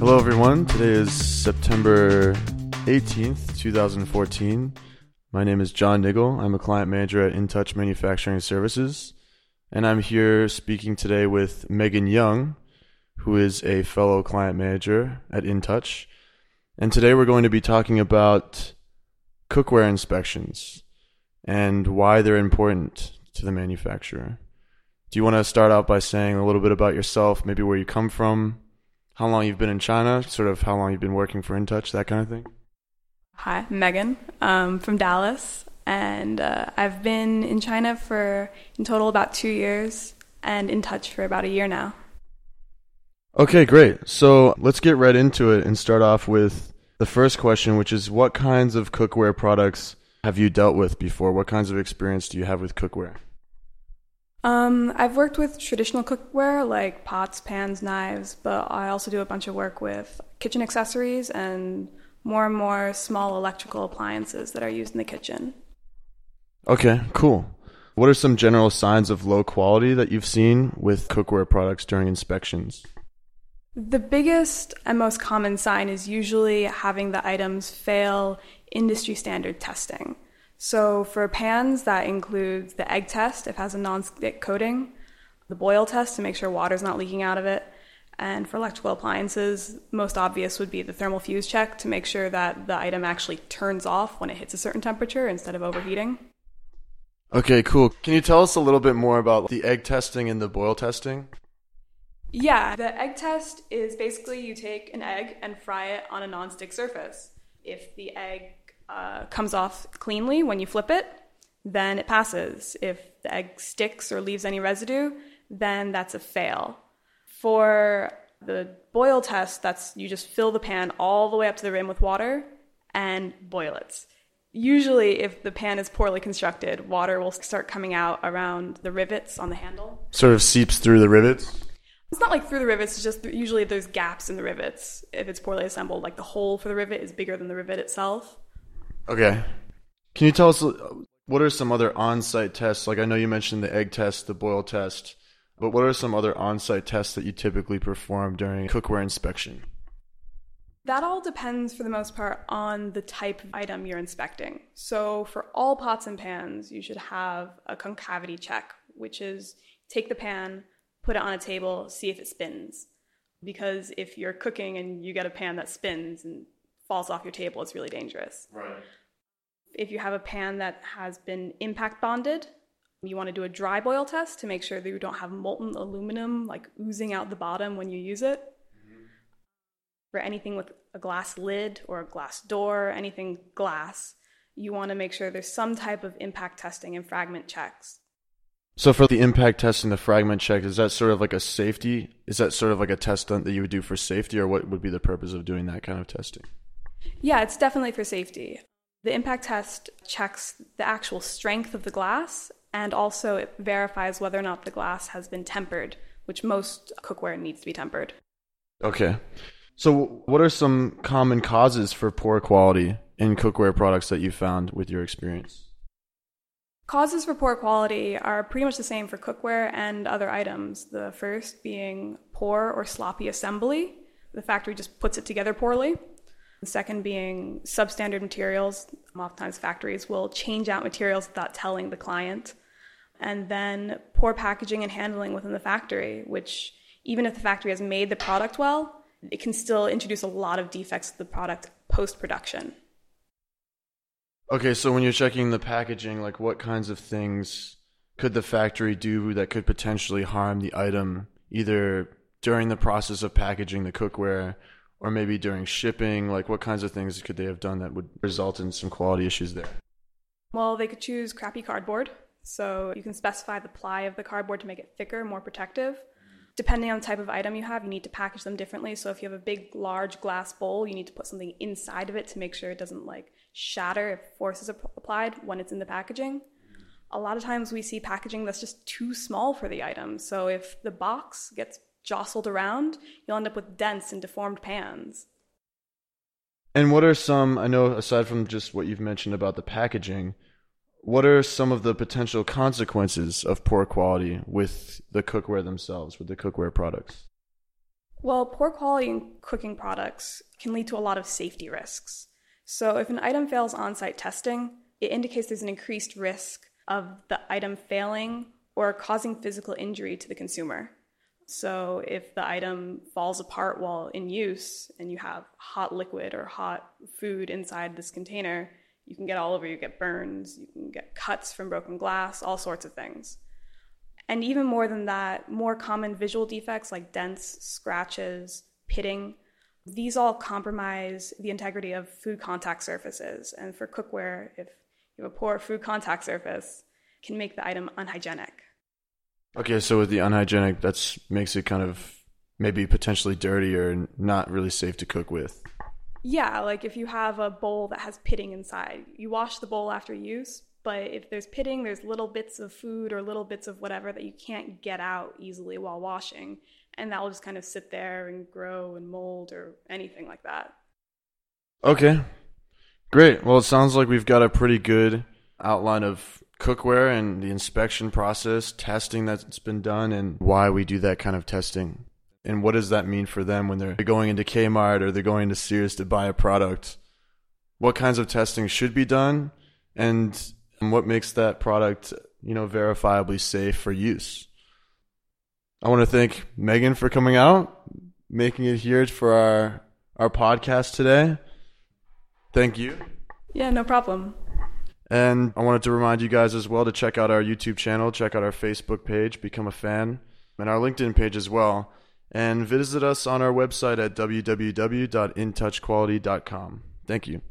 Hello, everyone. Today is September 18th, 2014. My name is John Niggle. I'm a client manager at InTouch Manufacturing Services, and I'm here speaking today with Megan Young, who is a fellow client manager at InTouch. And today we're going to be talking about cookware inspections and why they're important to the manufacturer. Do you want to start out by saying a little bit about yourself, maybe where you come from, how long you've been in China, sort of how long you've been working for InTouch, that kind of thing? Hi, Megan um, from Dallas, and uh, I've been in China for in total about two years, and InTouch for about a year now. Okay, great. So let's get right into it and start off with the first question, which is what kinds of cookware products have you dealt with before? What kinds of experience do you have with cookware? Um, I've worked with traditional cookware like pots, pans, knives, but I also do a bunch of work with kitchen accessories and more and more small electrical appliances that are used in the kitchen. Okay, cool. What are some general signs of low quality that you've seen with cookware products during inspections? The biggest and most common sign is usually having the items fail industry standard testing. So for pans, that includes the egg test if it has a non-stick coating, the boil test to make sure water's not leaking out of it, and for electrical appliances, most obvious would be the thermal fuse check to make sure that the item actually turns off when it hits a certain temperature instead of overheating. Okay, cool. Can you tell us a little bit more about the egg testing and the boil testing? Yeah, the egg test is basically you take an egg and fry it on a non-stick surface. If the egg uh, comes off cleanly when you flip it, then it passes. If the egg sticks or leaves any residue, then that's a fail. For the boil test, that's you just fill the pan all the way up to the rim with water and boil it. Usually, if the pan is poorly constructed, water will start coming out around the rivets on the handle. Sort of seeps through the rivets? It's not like through the rivets, it's just usually there's gaps in the rivets if it's poorly assembled. Like the hole for the rivet is bigger than the rivet itself. Okay. Can you tell us uh, what are some other on site tests? Like I know you mentioned the egg test, the boil test, but what are some other on site tests that you typically perform during cookware inspection? That all depends for the most part on the type of item you're inspecting. So, for all pots and pans, you should have a concavity check, which is take the pan, put it on a table, see if it spins. Because if you're cooking and you get a pan that spins and falls off your table, it's really dangerous. Right. If you have a pan that has been impact bonded, you want to do a dry boil test to make sure that you don't have molten aluminum like oozing out the bottom when you use it. Mm-hmm. For anything with a glass lid or a glass door, anything glass, you want to make sure there's some type of impact testing and fragment checks. So for the impact testing, and the fragment check, is that sort of like a safety? Is that sort of like a test that you would do for safety, or what would be the purpose of doing that kind of testing? Yeah, it's definitely for safety. The impact test checks the actual strength of the glass and also it verifies whether or not the glass has been tempered, which most cookware needs to be tempered. Okay. So, what are some common causes for poor quality in cookware products that you found with your experience? Causes for poor quality are pretty much the same for cookware and other items. The first being poor or sloppy assembly. The factory just puts it together poorly. The second being substandard materials. Oftentimes, factories will change out materials without telling the client. And then poor packaging and handling within the factory, which, even if the factory has made the product well, it can still introduce a lot of defects to the product post production. Okay, so when you're checking the packaging, like what kinds of things could the factory do that could potentially harm the item, either during the process of packaging the cookware or maybe during shipping? Like, what kinds of things could they have done that would result in some quality issues there? Well, they could choose crappy cardboard. So you can specify the ply of the cardboard to make it thicker, more protective. Depending on the type of item you have, you need to package them differently. So if you have a big, large glass bowl, you need to put something inside of it to make sure it doesn't like shatter if force is applied when it's in the packaging. A lot of times we see packaging that's just too small for the item. So if the box gets jostled around, you'll end up with dents and deformed pans. And what are some, I know aside from just what you've mentioned about the packaging, what are some of the potential consequences of poor quality with the cookware themselves, with the cookware products? Well, poor quality in cooking products can lead to a lot of safety risks. So, if an item fails on site testing, it indicates there's an increased risk of the item failing or causing physical injury to the consumer. So, if the item falls apart while in use and you have hot liquid or hot food inside this container, you can get all over. You get burns you can get cuts from broken glass all sorts of things. And even more than that more common visual defects like dents scratches pitting these all compromise the integrity of food contact surfaces. And for cookware if you have a poor food contact surface can make the item unhygienic okay so with the unhygienic that's makes it kind of maybe potentially dirty or not really safe to cook with yeah, like if you have a bowl that has pitting inside, you wash the bowl after use, but if there's pitting, there's little bits of food or little bits of whatever that you can't get out easily while washing, and that will just kind of sit there and grow and mold or anything like that. Okay. Great. Well, it sounds like we've got a pretty good outline of cookware and the inspection process, testing that's been done, and why we do that kind of testing. And what does that mean for them when they're going into Kmart or they're going to Sears to buy a product? What kinds of testing should be done and what makes that product, you know, verifiably safe for use? I want to thank Megan for coming out, making it here for our our podcast today. Thank you. Yeah, no problem. And I wanted to remind you guys as well to check out our YouTube channel, check out our Facebook page, become a fan, and our LinkedIn page as well and visit us on our website at www.intouchquality.com. Thank you.